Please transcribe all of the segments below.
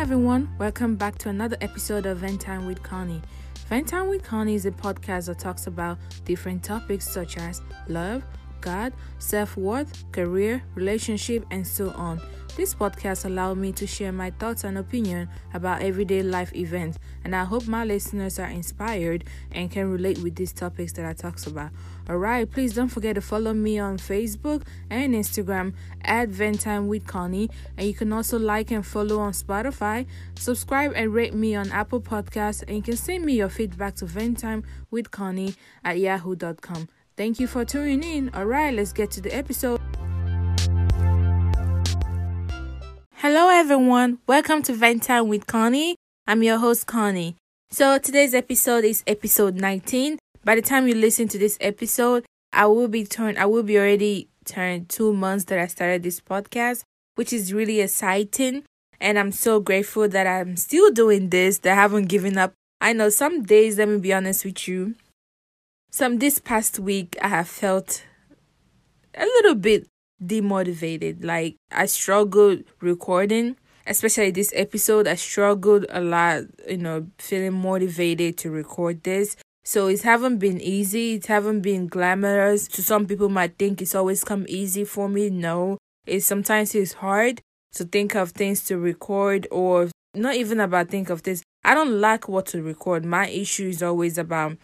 everyone. Welcome back to another episode of Vent Time with Connie. Vent Time with Connie is a podcast that talks about different topics such as love, God, self worth, career, relationship, and so on. This podcast allows me to share my thoughts and opinion about everyday life events, and I hope my listeners are inspired and can relate with these topics that I talk about. Alright, please don't forget to follow me on Facebook and Instagram at Ventime with Connie, and you can also like and follow on Spotify. Subscribe and rate me on Apple Podcasts, and you can send me your feedback to Ventime with Connie at yahoo.com. Thank you for tuning in. Alright, let's get to the episode. Hello, everyone. Welcome to Vent Time with Connie. I'm your host, Connie. So, today's episode is episode 19. By the time you listen to this episode, I will be turned, I will be already turned two months that I started this podcast, which is really exciting. And I'm so grateful that I'm still doing this, that I haven't given up. I know some days, let me be honest with you, some this past week, I have felt a little bit demotivated. Like I struggled recording, especially this episode. I struggled a lot, you know, feeling motivated to record this. So it haven't been easy. It haven't been glamorous. So some people might think it's always come easy for me. No, it sometimes it's hard to think of things to record or not even about think of this. I don't like what to record. My issue is always about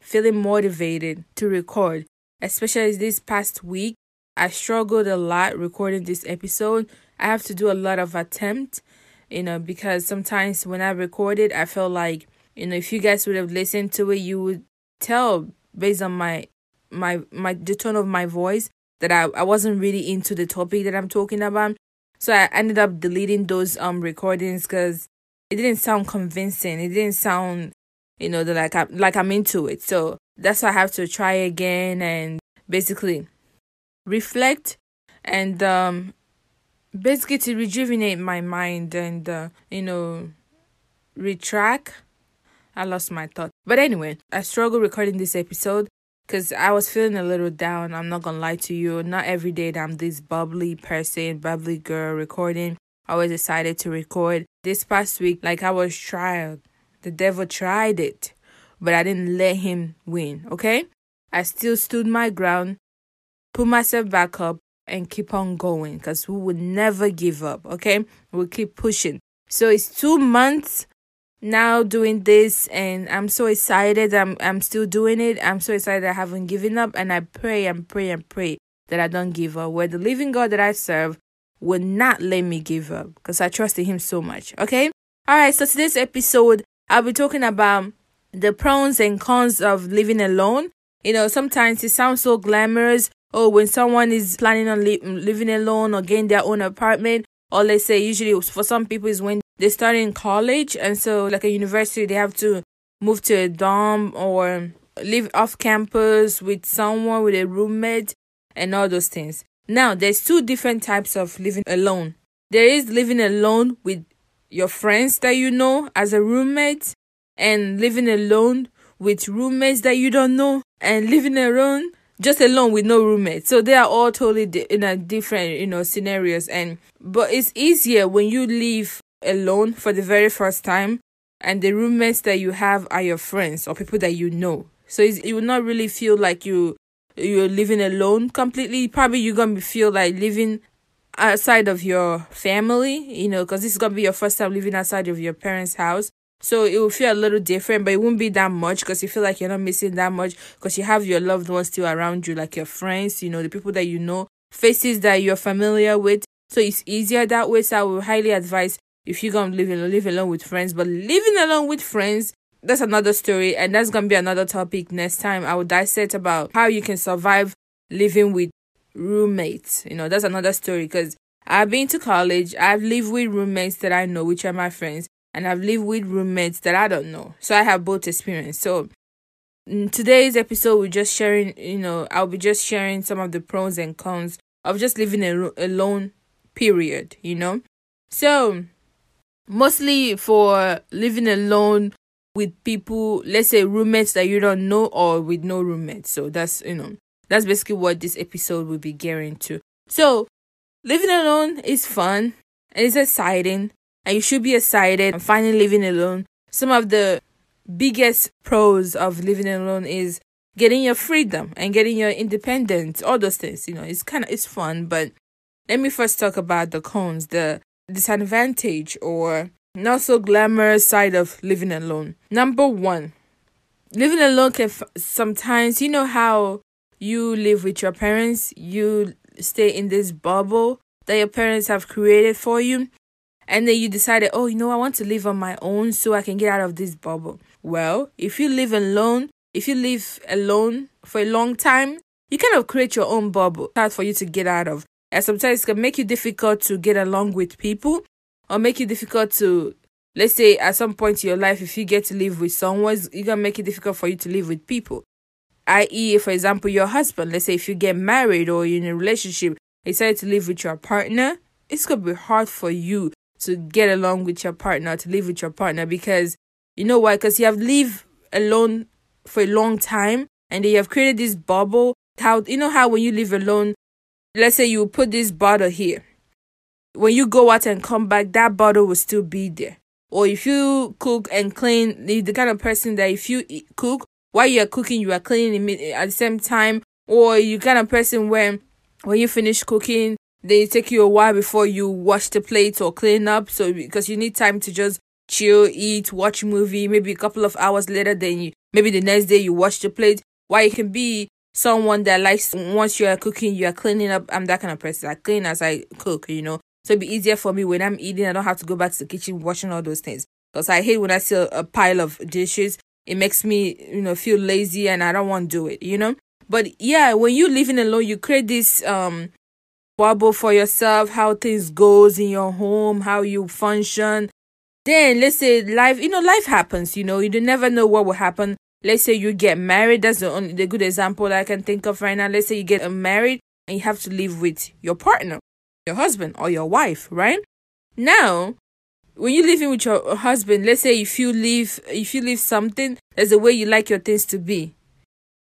feeling motivated to record. Especially this past week, I struggled a lot recording this episode. I have to do a lot of attempt, you know, because sometimes when I record it, I feel like, you know, if you guys would have listened to it, you would tell based on my my my the tone of my voice that I, I wasn't really into the topic that I'm talking about. So I ended up deleting those um recordings because it didn't sound convincing. It didn't sound, you know, that like I'm like I'm into it. So that's why I have to try again and basically reflect and um basically to rejuvenate my mind and uh, you know retract i lost my thought. But anyway i struggle recording this episode because i was feeling a little down i'm not gonna lie to you. Not every day that i'm this bubbly person bubbly girl recording i was excited to record. This past week like i was tried. The devil tried it but i didn't let him win okay? I still stood my ground put myself back up and keep on going because we will never give up okay? We'll keep pushing. So it's two months now doing this and i'm so excited i'm i'm still doing it. I'm so excited i haven't given up and i pray and pray and pray that i don't give up where the living god that i serve will not let me give up because i trust in him so much okay? All right so today's episode i'll be talking about the pros and cons of living alone. You know sometimes it sounds so glamorous oh, when someone is planning on li- living alone or getting their own apartment, or let's say usually for some people is when they start in college and so like a university they have to move to a dorm or live off campus with someone with a roommate and all those things. Now there's two different types of living alone. There is living alone with your friends that you know as a roommate and living alone with roommates that you don't know and living alone just alone with no roommate. So they are all totally di- in a different, you know, scenarios. And but it's easier when you live alone for the very first time, and the roommates that you have are your friends or people that you know. So you will not really feel like you you're living alone completely. Probably you're gonna feel like living outside of your family, you know, because this is gonna be your first time living outside of your parents' house. So it will feel a little different, but it won't be that much because you feel like you're not missing that much because you have your loved ones still around you, like your friends, you know, the people that you know, faces that you're familiar with. So it's easier that way. So I would highly advise if you're gonna live alone, live alone with friends. But living alone with friends, that's another story, and that's gonna be another topic next time. I will dissect about how you can survive living with roommates. You know, that's another story because I've been to college, I've lived with roommates that I know, which are my friends and I've lived with roommates that I don't know. So I have both experience. So today's episode, we're just sharing, you know, I'll be just sharing some of the pros and cons of just living a, alone, period, you know. So mostly for living alone with people, let's say roommates that you don't know or with no roommates. So that's, you know, that's basically what this episode will be gearing to. So living alone is fun, and it's exciting and you should be excited and finally living alone. Some of the biggest pros of living alone is getting your freedom and getting your independence, all those things. You know, it's kind of it's fun, but let me first talk about the cons, the disadvantage or not so glamorous side of living alone. Number one, living alone can f- sometimes, you know how you live with your parents, you stay in this bubble that your parents have created for you, and then you decided, oh, you know, I want to live on my own so I can get out of this bubble. Well, if you live alone, if you live alone for a long time, you kind of create your own bubble hard for you to get out of. And sometimes can make you difficult to get along with people or make you difficult to let's say at some point in your life if you get to live with someone it's gonna make it difficult for you to live with people. I.e for example your husband let's say if you get married or you're in a relationship decide to live with your partner it's gonna be hard for you to get along with your partner to live with your partner because you know why? Because you have lived alone for a long time and you have created this bubble. How you know how when you live alone let's say you put this bottle here when you go out and come back, that bottle will still be there. Or if you cook and clean, the kind of person that if you eat, cook while you're cooking, you are cleaning at the same time. Or you kind of person where when you finish cooking, they take you a while before you wash the plate or clean up. So because you need time to just chill, eat, watch movie. Maybe a couple of hours later, then you maybe the next day you wash the plate. Why you can be someone that likes once you are cooking, you are cleaning up. I'm that kind of person. I clean as I cook, you know. So it'd be easier for me when I'm eating. I don't have to go back to the kitchen washing all those things. Because I hate when I see a pile of dishes. It makes me, you know, feel lazy and I don't want to do it, you know? But yeah, when you living alone, you create this um bubble for yourself, how things goes in your home, how you function. Then let's say life, you know, life happens, you know, you never know what will happen. Let's say you get married. That's the only the good example I can think of right now. Let's say you get married and you have to live with your partner your husband or your wife, right? Now, when you're living with your husband, let's say if you leave if you leave something, there's a way you like your things to be.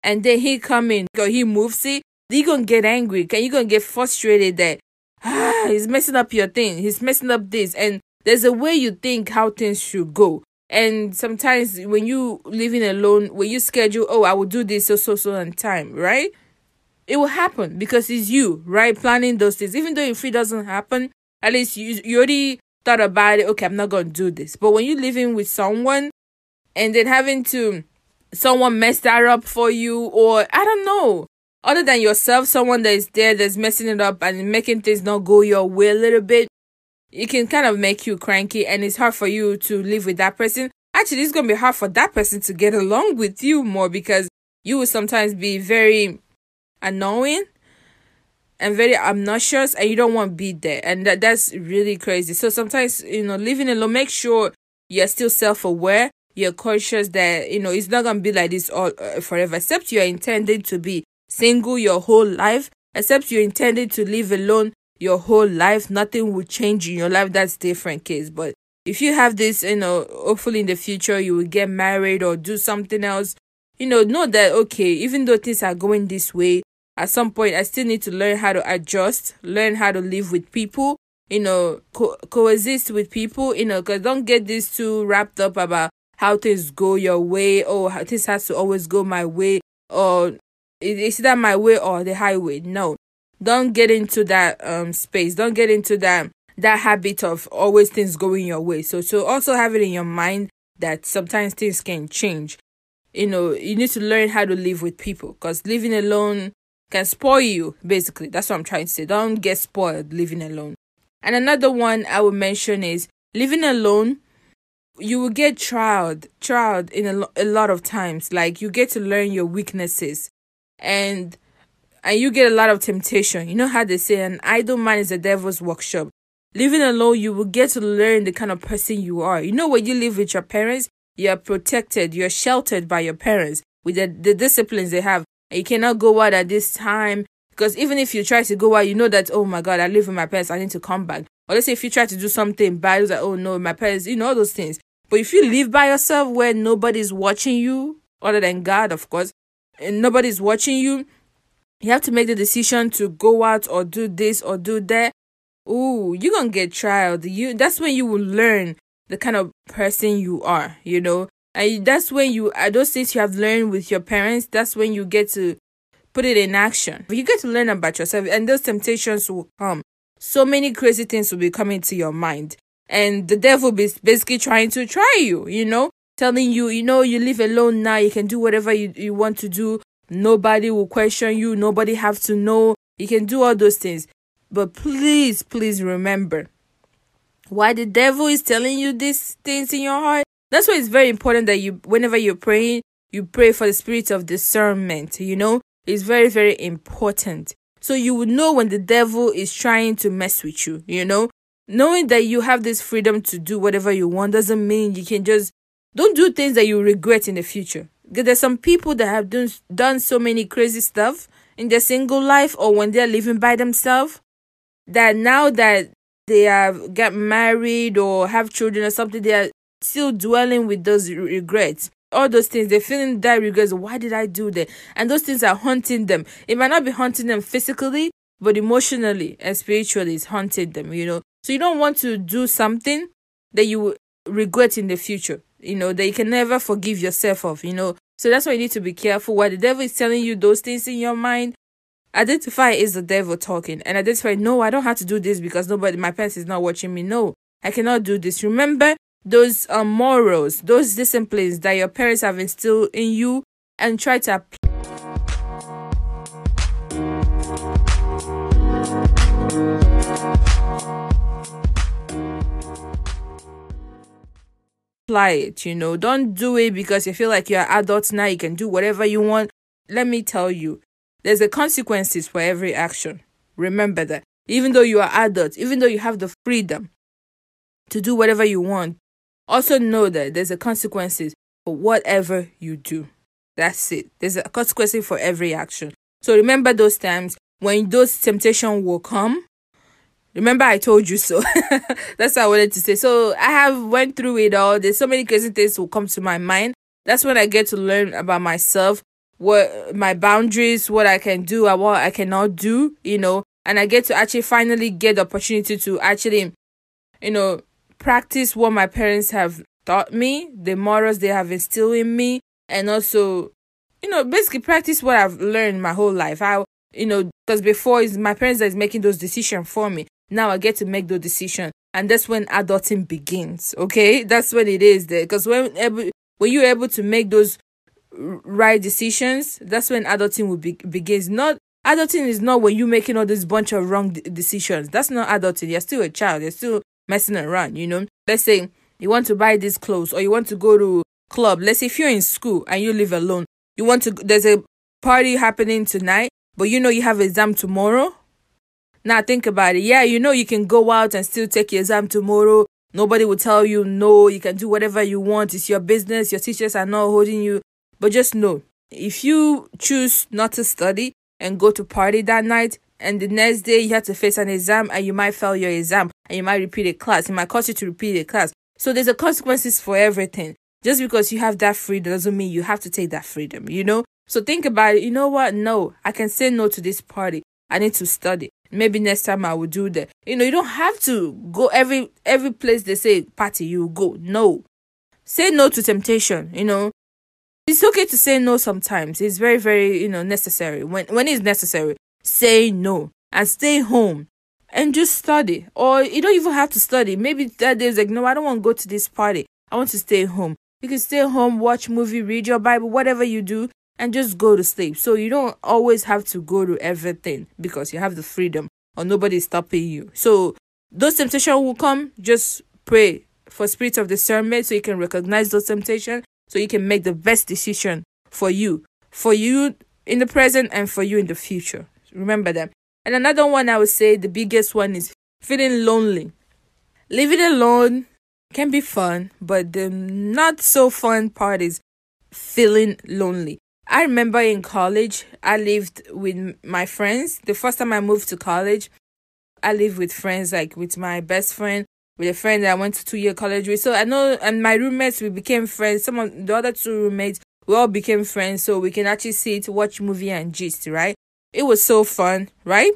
And then he come in or he moves it, you gonna get angry. Can you gonna get frustrated that ah he's messing up your thing, he's messing up this and there's a way you think how things should go. And sometimes when you living alone, when you schedule, oh, I will do this so so so on time, right? it will happen because it's you, right? Planning those things. Even though if it doesn't happen, at least you, you already thought about it. Okay, I'm not to do this. But when you're living with someone and then having to, someone mess that up for you, or I don't know, other than yourself, someone that is there that's messing it up and making things not go your way a little bit, it can kind of make you cranky and it's hard for you to live with that person. Actually, it's going to be hard for that person to get along with you more because you will sometimes be very annoying and very obnoxious and you don't want to be there and that that's really crazy so sometimes you know living alone make sure you're still self-aware you're conscious that you know it's not gonna be like this all uh, forever except you're intended to be single your whole life except you're intended to live alone your whole life nothing will change in your life. That's different case. But if you have this you know hopefully in the future you will get married or do something else you know know that okay even though things are going this way at some point I still need to learn how to adjust, learn how to live with people, you know, co- coexist with people, you know, because don't get this too wrapped up about how things go your way or how things has to always go my way or it's either my way or the highway. No, don't get into that um space. Don't get into that that habit of always things going your way. So so also have it in your mind that sometimes things can change. You know, you need to learn how to live with people because living alone can spoil you, basically. That's what I'm trying to say. Don't get spoiled living alone. And another one I will mention is living alone. You will get trialed, trialed in a, lo- a lot of times. Like you get to learn your weaknesses, and and you get a lot of temptation. You know how they say an idle mind is a devil's workshop. Living alone, you will get to learn the kind of person you are. You know, when you live with your parents, you are protected, you're sheltered by your parents with the, the disciplines they have you cannot go out at this time because even if you try to go out, you know that oh my god, I live with my parents, I need to come back. Or let's say if you try to do something bad, it's like oh no, my parents, you know all those things. But if you live by yourself where nobody's watching you, other than God, of course, and nobody's watching you, you have to make the decision to go out or do this or do that. ooh, you're gonna get trialed. You that's when you will learn the kind of person you are, you know. And that's when you those things you have learned with your parents, that's when you get to put it in action. You get to learn about yourself and those temptations will come. So many crazy things will be coming to your mind. And the devil is basically trying to try you, you know, telling you, you know, you live alone now, you can do whatever you, you want to do. Nobody will question you, nobody have to know. You can do all those things. But please, please remember why the devil is telling you these things in your heart. That's why it's very important that you, whenever you're praying, you pray for the spirit of discernment. You know, it's very, very important. So you would know when the devil is trying to mess with you. You know, knowing that you have this freedom to do whatever you want doesn't mean you can just don't do things that you regret in the future. There's some people that have done done so many crazy stuff in their single life or when they're living by themselves that now that they have get married or have children or something, they are still dwelling with those regrets. All those things, they're feeling that regrets. Why did I do that? And those things are haunting them. It might not be haunting them physically, but emotionally and spiritually, it's haunting them, you know. So you don't want to do something that you regret in the future, you know, that you can never forgive yourself of, you know. So that's why you need to be careful. What the devil is telling you those things in your mind, Identify is the devil talking and identify, no, I don't have to do this because nobody, my parents is not watching me. No, I cannot do this. Remember those um, morals, those disciplines that your parents have instilled in you and try to apply it you know don't do it because you feel like you're adults now you can do whatever you want let me tell you there's a consequences for every action. Remember that. Even though you are adults, even though you have the freedom to do whatever you want, also know that there's a consequences for whatever you do. That's it. There's a consequence for every action. So remember those times when those temptation will come. Remember I told you so. That's what I wanted to say. So I have went through it all. There's so many crazy things will come to my mind. That's when I get to learn about myself what my boundaries, what I can do and what I cannot do, you know, and I get to actually finally get the opportunity to actually, you know, practice what my parents have taught me, the morals they have instilled in me, and also, you know, basically practice what I've learned my whole life. I, you know, because before is my parents that is making those decisions for me. Now I get to make the decision. and that's when adulting begins. Okay, that's when it is there. Because when when you're able to make those right decisions, that's when adulting will be, begins. Not adulting is not when you're making all this bunch of wrong decisions. That's not adulting. You're still a child. You're still messing around. You know. Let's say you want to buy this clothes or you want to go to club. Let's say if you're in school and you live alone, you want to. There's a party happening tonight, but you know you have exam tomorrow. Now think about it. Yeah, you know you can go out and still take your exam tomorrow. Nobody will tell you no. You can do whatever you want. It's your business. Your teachers are not holding you but just know if you choose not to study and go to party that night, and the next day you have to face an exam and you might fail your exam and you might repeat a class, it might cause you to repeat a class. So there's a consequences for everything. Just because you have that freedom doesn't mean you have to take that freedom, you know? So think about it. You know what? No, I can say no to this party. I need to study. Maybe next time I will do that. You know, you don't have to go every every place they say party, you go. No. Say no to temptation, you know it's okay to say no sometimes. It's very, very, you know, necessary. When when it's necessary, say no and stay home and just study. Or you don't even have to study. Maybe that day's like, no, I don't want to go to this party. I want to stay home. You can stay home, watch movie, read your Bible, whatever you do, and just go to sleep. So you don't always have to go to everything because you have the freedom or nobody's stopping you. So those temptations will come. Just pray for spirit of discernment so you can recognize those temptations so you can make the best decision for you, for you in the present and for you in the future. Remember that. And another one I would say the biggest one is feeling lonely. Living alone can be fun, but the not so fun part is feeling lonely. I remember in college, I lived with my friends. The first time I moved to college, I lived with friends, like with my best friend with a friend that I went to two year college with. So I know, and my roommates, we became friends. Some of the other two roommates, we all became friends. So we can actually sit, watch movie and gist, right? It was so fun, right?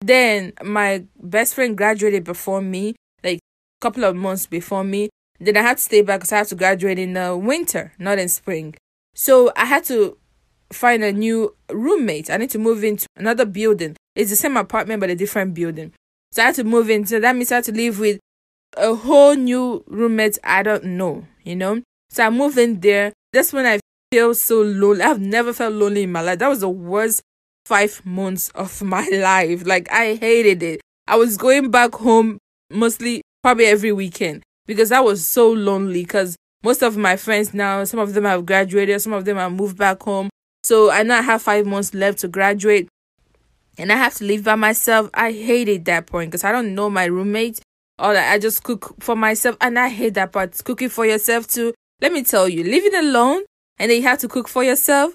Then my best friend graduated before me, like a couple of months before me. Then I had to stay back because I had to graduate in the winter, not in spring. So I had to find a new roommate. I need to move into another building. It's the same apartment but a different building. So I had to move in. So that means I had to live with a whole new roommate I don't know, you know? So I moved in there. That's when I feel so lonely. I've never felt lonely in my life. That was the worst five months of my life. Like I hated it. I was going back home mostly probably every weekend because I was so lonely because most of my friends now, some of them have graduated, some of them have moved back home. So I now have five months left to graduate and I have to live by myself. I hated that point because I don't know my roommate or I just cook for myself and I hate that part. Cooking for yourself too. Let me tell you, living alone and then you have to cook for yourself,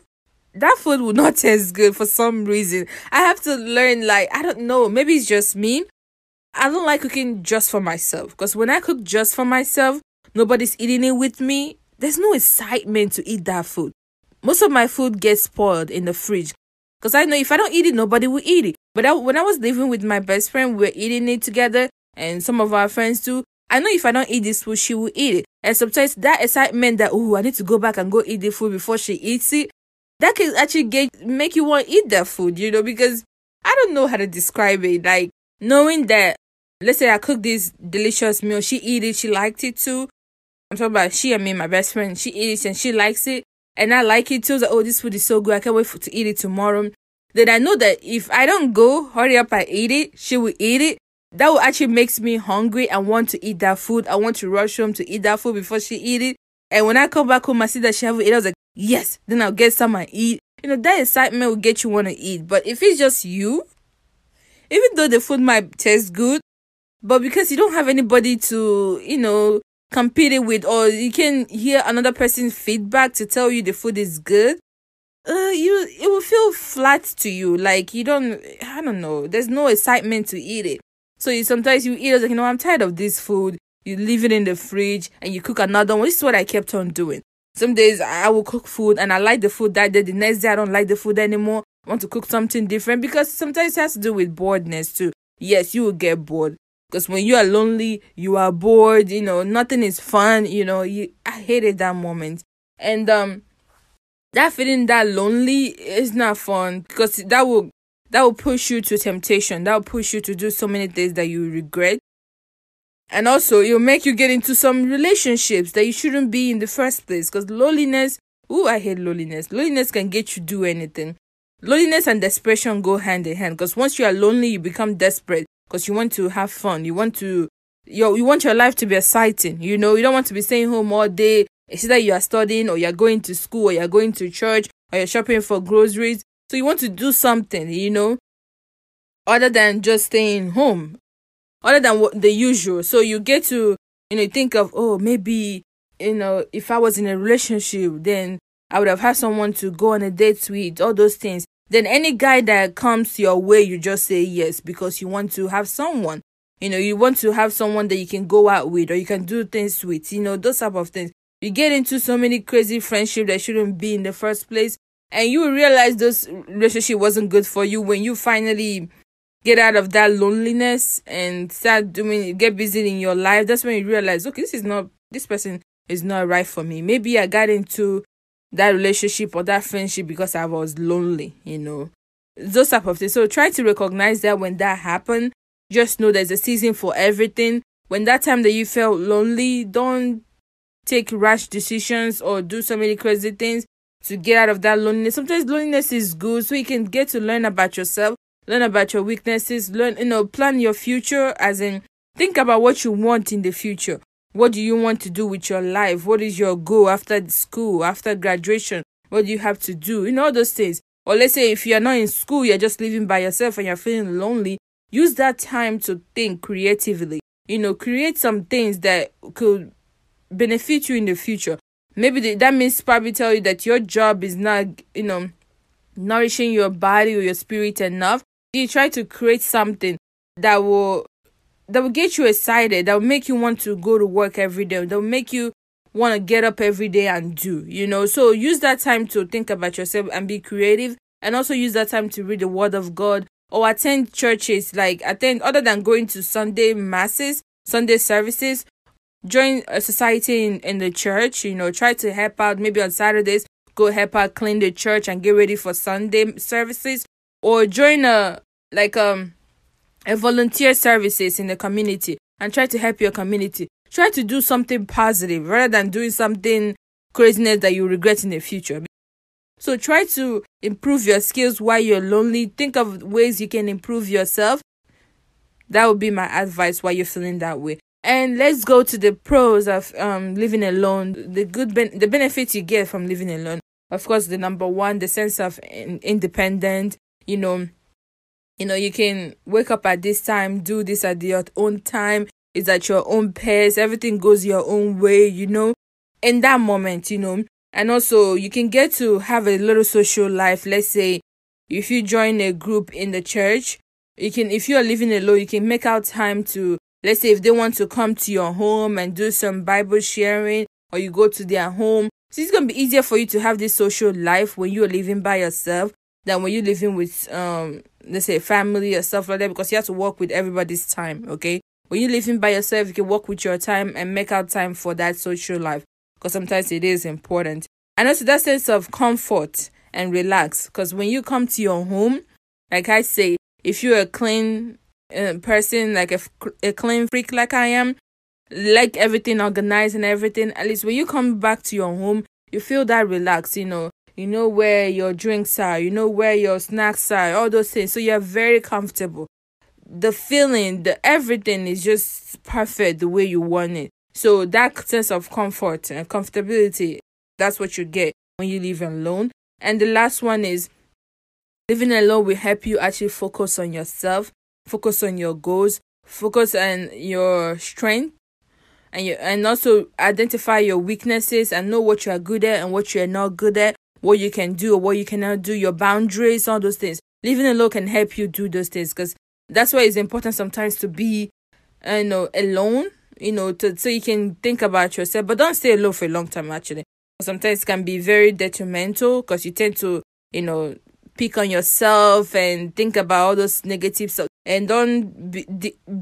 that food will not taste good for some reason. I have to learn, like, I don't know, maybe it's just me. I don't like cooking just for myself because when I cook just for myself, nobody's eating it with me. There's no excitement to eat that food. Most of my food gets spoiled in the fridge because I know if I don't eat it, nobody will eat it. But I, when I was living with my best friend, we are eating it together, and some of our friends too. I know if I don't eat this food, she will eat it. And sometimes that excitement that oh, I need to go back and go eat the food before she eats it, that can actually get make you want to eat that food, you know, because I don't know how to describe it. Like knowing that let's say I cook this delicious meal, she eat it, she liked it too. I'm talking about she and me, my best friend. She eats and she likes it, and I like it. So, oh, this food is so good. I can't wait for, to eat it tomorrow. Then I know that if I don't go, hurry up, I eat it. She will eat it. That will actually makes me hungry and want to eat that food. I want to rush home to eat that food before she eat it. And when I come back home, I see that she have it. I was like, yes. Then I'll get some and eat. You know that excitement will get you want to eat. But if it's just you, even though the food might taste good, but because you don't have anybody to, you know, compete it with, or you can hear another person's feedback to tell you the food is good, uh, you it will feel flat to you. Like you don't, I don't know. There's no excitement to eat it. So you sometimes you eat it like you know I'm tired of this food. You leave it in the fridge and you cook another one. This is what I kept on doing. Some days I will cook food and I like the food that day. The next day I don't like the food anymore. I want to cook something different because sometimes it has to do with boredness too. Yes, you will get bored. Because when you are lonely, you are bored, you know, nothing is fun, you know, you I hated that moment. And um that feeling that lonely is not fun because that will that will push you to temptation. That will push you to do so many things that you regret. And also it'll make you get into some relationships that you shouldn't be in the first place. Because loneliness, ooh, I hate loneliness. Loneliness can get you do anything. Loneliness and desperation go hand in hand because once you are lonely, you become desperate because you want to have fun. You want to you you want your life to be exciting. You know, you don't want to be staying home all day. It's either you are studying or you're going to school or you're going to church or you're shopping for groceries. So you want to do something, you know, other than just staying home, other than what the usual. So you get to, you know, think of, oh, maybe, you know, if I was in a relationship, then I would have had someone to go on a date with, all those things then any guy that comes your way, you just say yes because you want to have someone. You know, you want to have someone that you can go out with or you can do things with, you know, those type of things. You get into so many crazy friendship that shouldn't be in the first place. And you realize this relationship wasn't good for you when you finally get out of that loneliness and start doing get busy in your life. That's when you realize, okay, this is not this person is not right for me. Maybe I got into that relationship or that friendship because I was lonely, you know. Those type of things. So try to recognize that when that happened, just know there's a season for everything. When that time that you felt lonely, don't take rash decisions or do so many crazy things to get out of that loneliness. Sometimes loneliness is good so you can get to learn about yourself, learn about your weaknesses, learn, you know, plan your future as in think about what you want in the future. What do you want to do with your life? What is your goal after school, after graduation? What do you have to do? You know, those things. Or let's say if you're not in school, you're just living by yourself and you're feeling lonely, use that time to think creatively. You know, create some things that could benefit you in the future. Maybe the, that means probably tell you that your job is not, you know, nourishing your body or your spirit enough. You try to create something that will that will get you excited, that will make you want to go to work every day, that will make you want to get up every day and do, you know. So use that time to think about yourself and be creative, and also use that time to read the Word of God or attend churches like attend other than going to sunday masses sunday services join a society in, in the church you know try to help out maybe on saturdays go help out clean the church and get ready for sunday services or join a like um a volunteer services in the community and try to help your community. Try to do something positive rather than doing something craziness that you regret in the future. So try to improve your skills while you're lonely. Think of ways you can improve yourself. That would be my advice while you're feeling that way. And let's go to the pros of um living alone. The good ben- the benefits you get from living alone. Of course the number one the sense of in- independent you know you know you can wake up at this time do this at your own time it's at your own pace everything goes your own way you know in that moment you know. And also you can get to have a little social life let's say if you join a group in the church you can if you're living alone you can make out time to let's say if they want to come to your home and do some bible sharing or you go to their home so it's going to be easier for you to have this social life when you're living by yourself than when you're living with um let's say family or stuff like that because you have to work with everybody's time okay when you're living by yourself you can work with your time and make out time for that social life because sometimes it is important and also that sense of comfort and relax because when you come to your home like i say if you're a clean uh, person, like a, a clean freak like I am, like everything organized and everything, at least when you come back to your home, you feel that relaxed, you know. You know where your drinks are, you know where your snacks are, all those things. So you're very comfortable. The feeling, the everything is just perfect the way you want it. So that sense of comfort and comfortability, that's what you get when you live alone. And the last one is living alone will help you actually focus on yourself focus on your goals, focus on your strength, and you, and also identify your weaknesses and know what you are good at and what you are not good at, what you can do or what you cannot do, your boundaries, all those things. Living alone can help you do those things because that's why it's important sometimes to be, you know, alone. You know, to so you can think about yourself, but don't stay alone for a long time. Actually, sometimes it can be very detrimental because you tend to, you know, pick on yourself and think about all those negative stuff and don't be,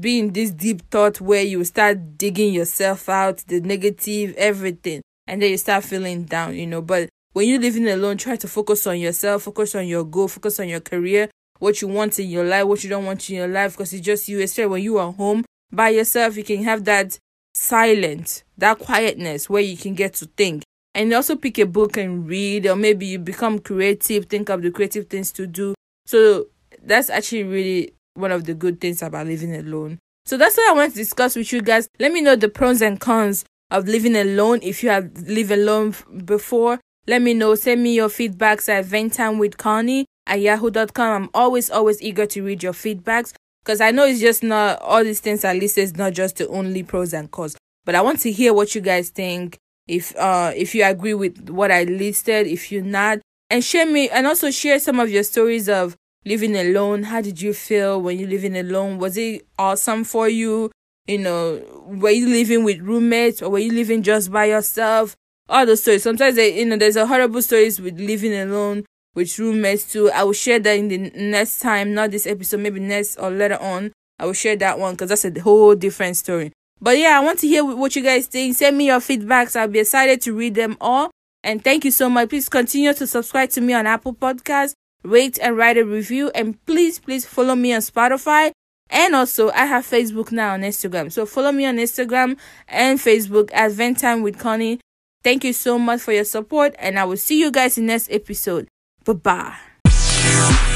be in this deep thought where you start digging yourself out the negative everything and then you start feeling down you know but when you're living alone try to focus on yourself focus on your goal focus on your career what you want in your life what you don't want in your life because it's just you especially when you are home by yourself you can have that silence that quietness where you can get to think. And also pick a book and read or maybe you become creative think of the creative things to do. So that's actually really one of the good things about living alone. So that's what i want to discuss with you guys. Let me know the pros and cons of living alone if you have lived alone before let me know send me your feedbacks at venttime with connie at yahoo.com i'm always always eager to read your feedbacks because i know it's just not all these things are listed is not just the only pros and cons but i want to hear what you guys think if uh if you agree with what I listed, if you're not, and share me and also share some of your stories of living alone. How did you feel when you living alone? Was it awesome for you? You know, were you living with roommates or were you living just by yourself? All the stories. Sometimes they, you know, there's a horrible stories with living alone with roommates too. I will share that in the next time, not this episode, maybe next or later on. I will share that one because that's a whole different story. But yeah, I want to hear what you guys think. Send me your feedbacks. I'll be excited to read them all. And thank you so much. Please continue to subscribe to me on Apple Podcasts, rate and write a review, and please, please follow me on Spotify. And also, I have Facebook now on Instagram. So follow me on Instagram and Facebook at Ventime with Connie. Thank you so much for your support, and I will see you guys in next episode. Bye bye.